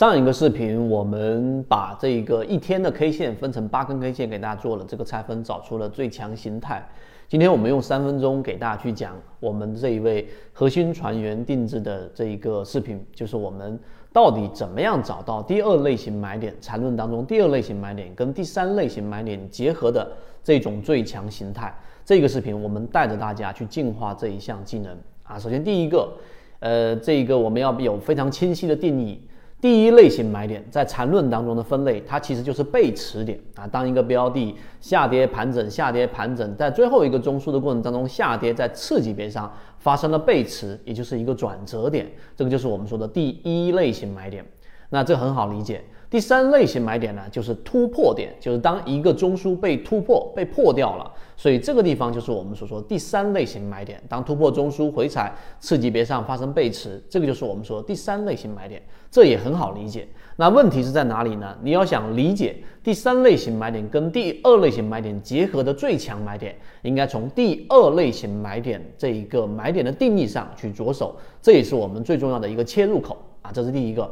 上一个视频我们把这个一天的 K 线分成八根 K 线给大家做了这个拆分，找出了最强形态。今天我们用三分钟给大家去讲我们这一位核心船员定制的这一个视频，就是我们到底怎么样找到第二类型买点，缠论当中第二类型买点跟第三类型买点结合的这种最强形态。这个视频我们带着大家去进化这一项技能啊。首先第一个，呃，这个我们要有非常清晰的定义。第一类型买点在缠论当中的分类，它其实就是背驰点啊。当一个标的下跌盘整、下跌盘整，在最后一个中枢的过程当中下跌，在次级别上发生了背驰，也就是一个转折点，这个就是我们说的第一类型买点。那这很好理解。第三类型买点呢，就是突破点，就是当一个中枢被突破、被破掉了，所以这个地方就是我们所说第三类型买点。当突破中枢回踩次级别上发生背驰，这个就是我们说第三类型买点，这也很好理解。那问题是在哪里呢？你要想理解第三类型买点跟第二类型买点结合的最强买点，应该从第二类型买点这一个买点的定义上去着手，这也是我们最重要的一个切入口啊，这是第一个。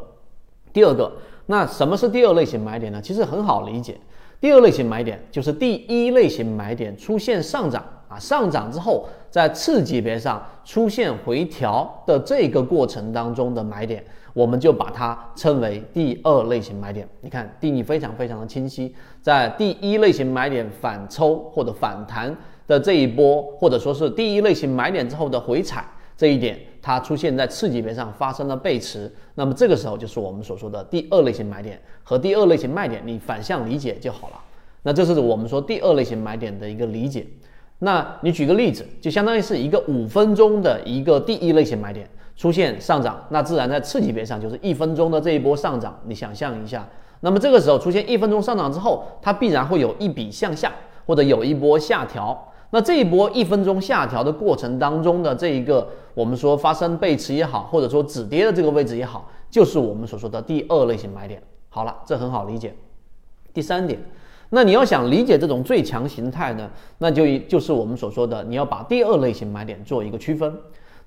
第二个。那什么是第二类型买点呢？其实很好理解，第二类型买点就是第一类型买点出现上涨啊，上涨之后在次级别上出现回调的这个过程当中的买点，我们就把它称为第二类型买点。你看定义非常非常的清晰，在第一类型买点反抽或者反弹的这一波，或者说是第一类型买点之后的回踩。这一点它出现在次级别上发生了背驰，那么这个时候就是我们所说的第二类型买点和第二类型卖点，你反向理解就好了。那这是我们说第二类型买点的一个理解。那你举个例子，就相当于是一个五分钟的一个第一类型买点出现上涨，那自然在次级别上就是一分钟的这一波上涨。你想象一下，那么这个时候出现一分钟上涨之后，它必然会有一笔向下，或者有一波下调。那这一波一分钟下调的过程当中的这一个，我们说发生背驰也好，或者说止跌的这个位置也好，就是我们所说的第二类型买点。好了，这很好理解。第三点，那你要想理解这种最强形态呢，那就就是我们所说的，你要把第二类型买点做一个区分。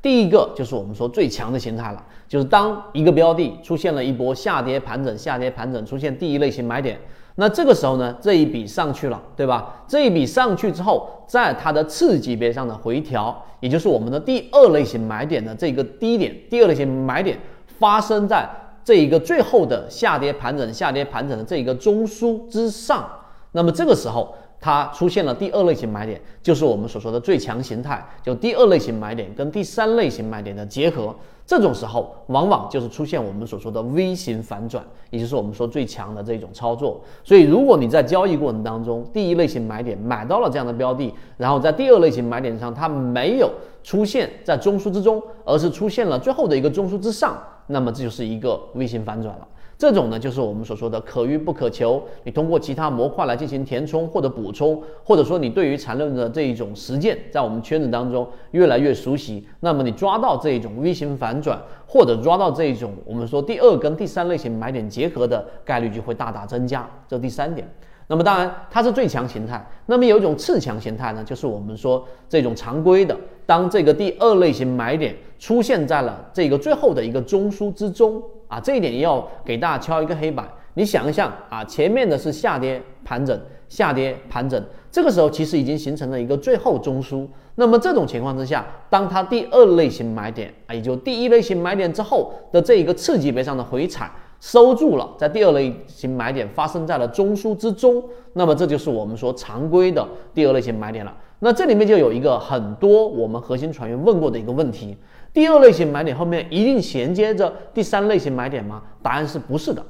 第一个就是我们说最强的形态了，就是当一个标的出现了一波下跌盘整，下跌盘整出现第一类型买点。那这个时候呢，这一笔上去了，对吧？这一笔上去之后，在它的次级别上的回调，也就是我们的第二类型买点的这个低点，第二类型买点发生在这一个最后的下跌盘整、下跌盘整的这一个中枢之上。那么这个时候，它出现了第二类型买点，就是我们所说的最强形态，就第二类型买点跟第三类型买点的结合。这种时候，往往就是出现我们所说的 V 型反转，也就是我们说最强的这种操作。所以，如果你在交易过程当中，第一类型买点买到了这样的标的，然后在第二类型买点上它没有出现在中枢之中，而是出现了最后的一个中枢之上，那么这就是一个 V 型反转了。这种呢，就是我们所说的可遇不可求。你通过其他模块来进行填充或者补充，或者说你对于缠论的这一种实践，在我们圈子当中越来越熟悉，那么你抓到这一种 V 型反转，或者抓到这一种我们说第二跟第三类型买点结合的概率就会大大增加。这第三点。那么当然它是最强形态。那么有一种次强形态呢，就是我们说这种常规的，当这个第二类型买点出现在了这个最后的一个中枢之中。啊，这一点要给大家敲一个黑板。你想一想啊，前面的是下跌盘整，下跌盘整，这个时候其实已经形成了一个最后中枢。那么这种情况之下，当它第二类型买点啊，也就第一类型买点之后的这一个次级别上的回踩收住了，在第二类型买点发生在了中枢之中，那么这就是我们说常规的第二类型买点了。那这里面就有一个很多我们核心船员问过的一个问题。第二类型买点后面一定衔接着第三类型买点吗？答案是不是的。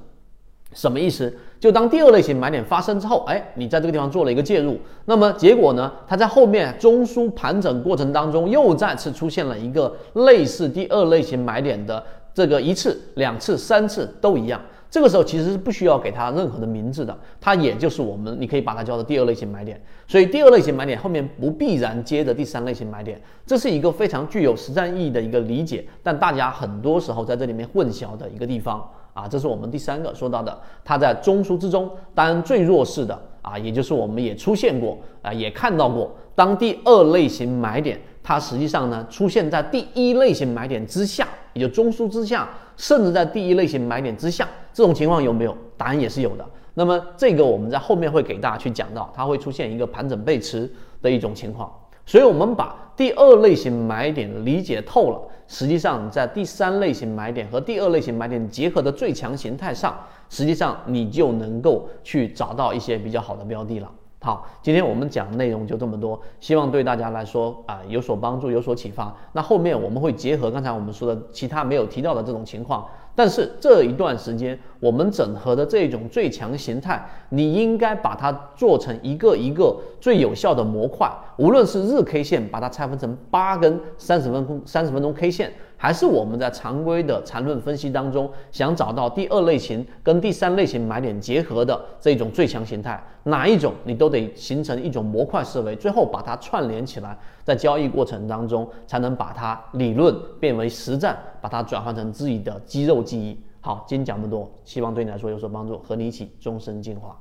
什么意思？就当第二类型买点发生之后，哎，你在这个地方做了一个介入，那么结果呢？它在后面中枢盘整过程当中又再次出现了一个类似第二类型买点的这个一次、两次、三次都一样。这个时候其实是不需要给它任何的名字的，它也就是我们，你可以把它叫做第二类型买点。所以第二类型买点后面不必然接着第三类型买点，这是一个非常具有实战意义的一个理解，但大家很多时候在这里面混淆的一个地方啊，这是我们第三个说到的，它在中枢之中，当然最弱势的啊，也就是我们也出现过啊，也看到过，当第二类型买点它实际上呢出现在第一类型买点之下。也就中枢之下，甚至在第一类型买点之下，这种情况有没有？答案也是有的。那么这个我们在后面会给大家去讲到，它会出现一个盘整背驰的一种情况。所以，我们把第二类型买点理解透了，实际上在第三类型买点和第二类型买点结合的最强形态上，实际上你就能够去找到一些比较好的标的了。好，今天我们讲的内容就这么多，希望对大家来说啊有所帮助，有所启发。那后面我们会结合刚才我们说的其他没有提到的这种情况。但是这一段时间，我们整合的这种最强形态，你应该把它做成一个一个最有效的模块。无论是日 K 线，把它拆分成八根三十分钟三十分钟 K 线，还是我们在常规的缠论分析当中想找到第二类型跟第三类型买点结合的这种最强形态，哪一种你都得形成一种模块思维，最后把它串联起来，在交易过程当中才能把它理论变为实战，把它转换成自己的肌肉。记忆好，今天讲这么多，希望对你来说有所帮助，和你一起终身进化。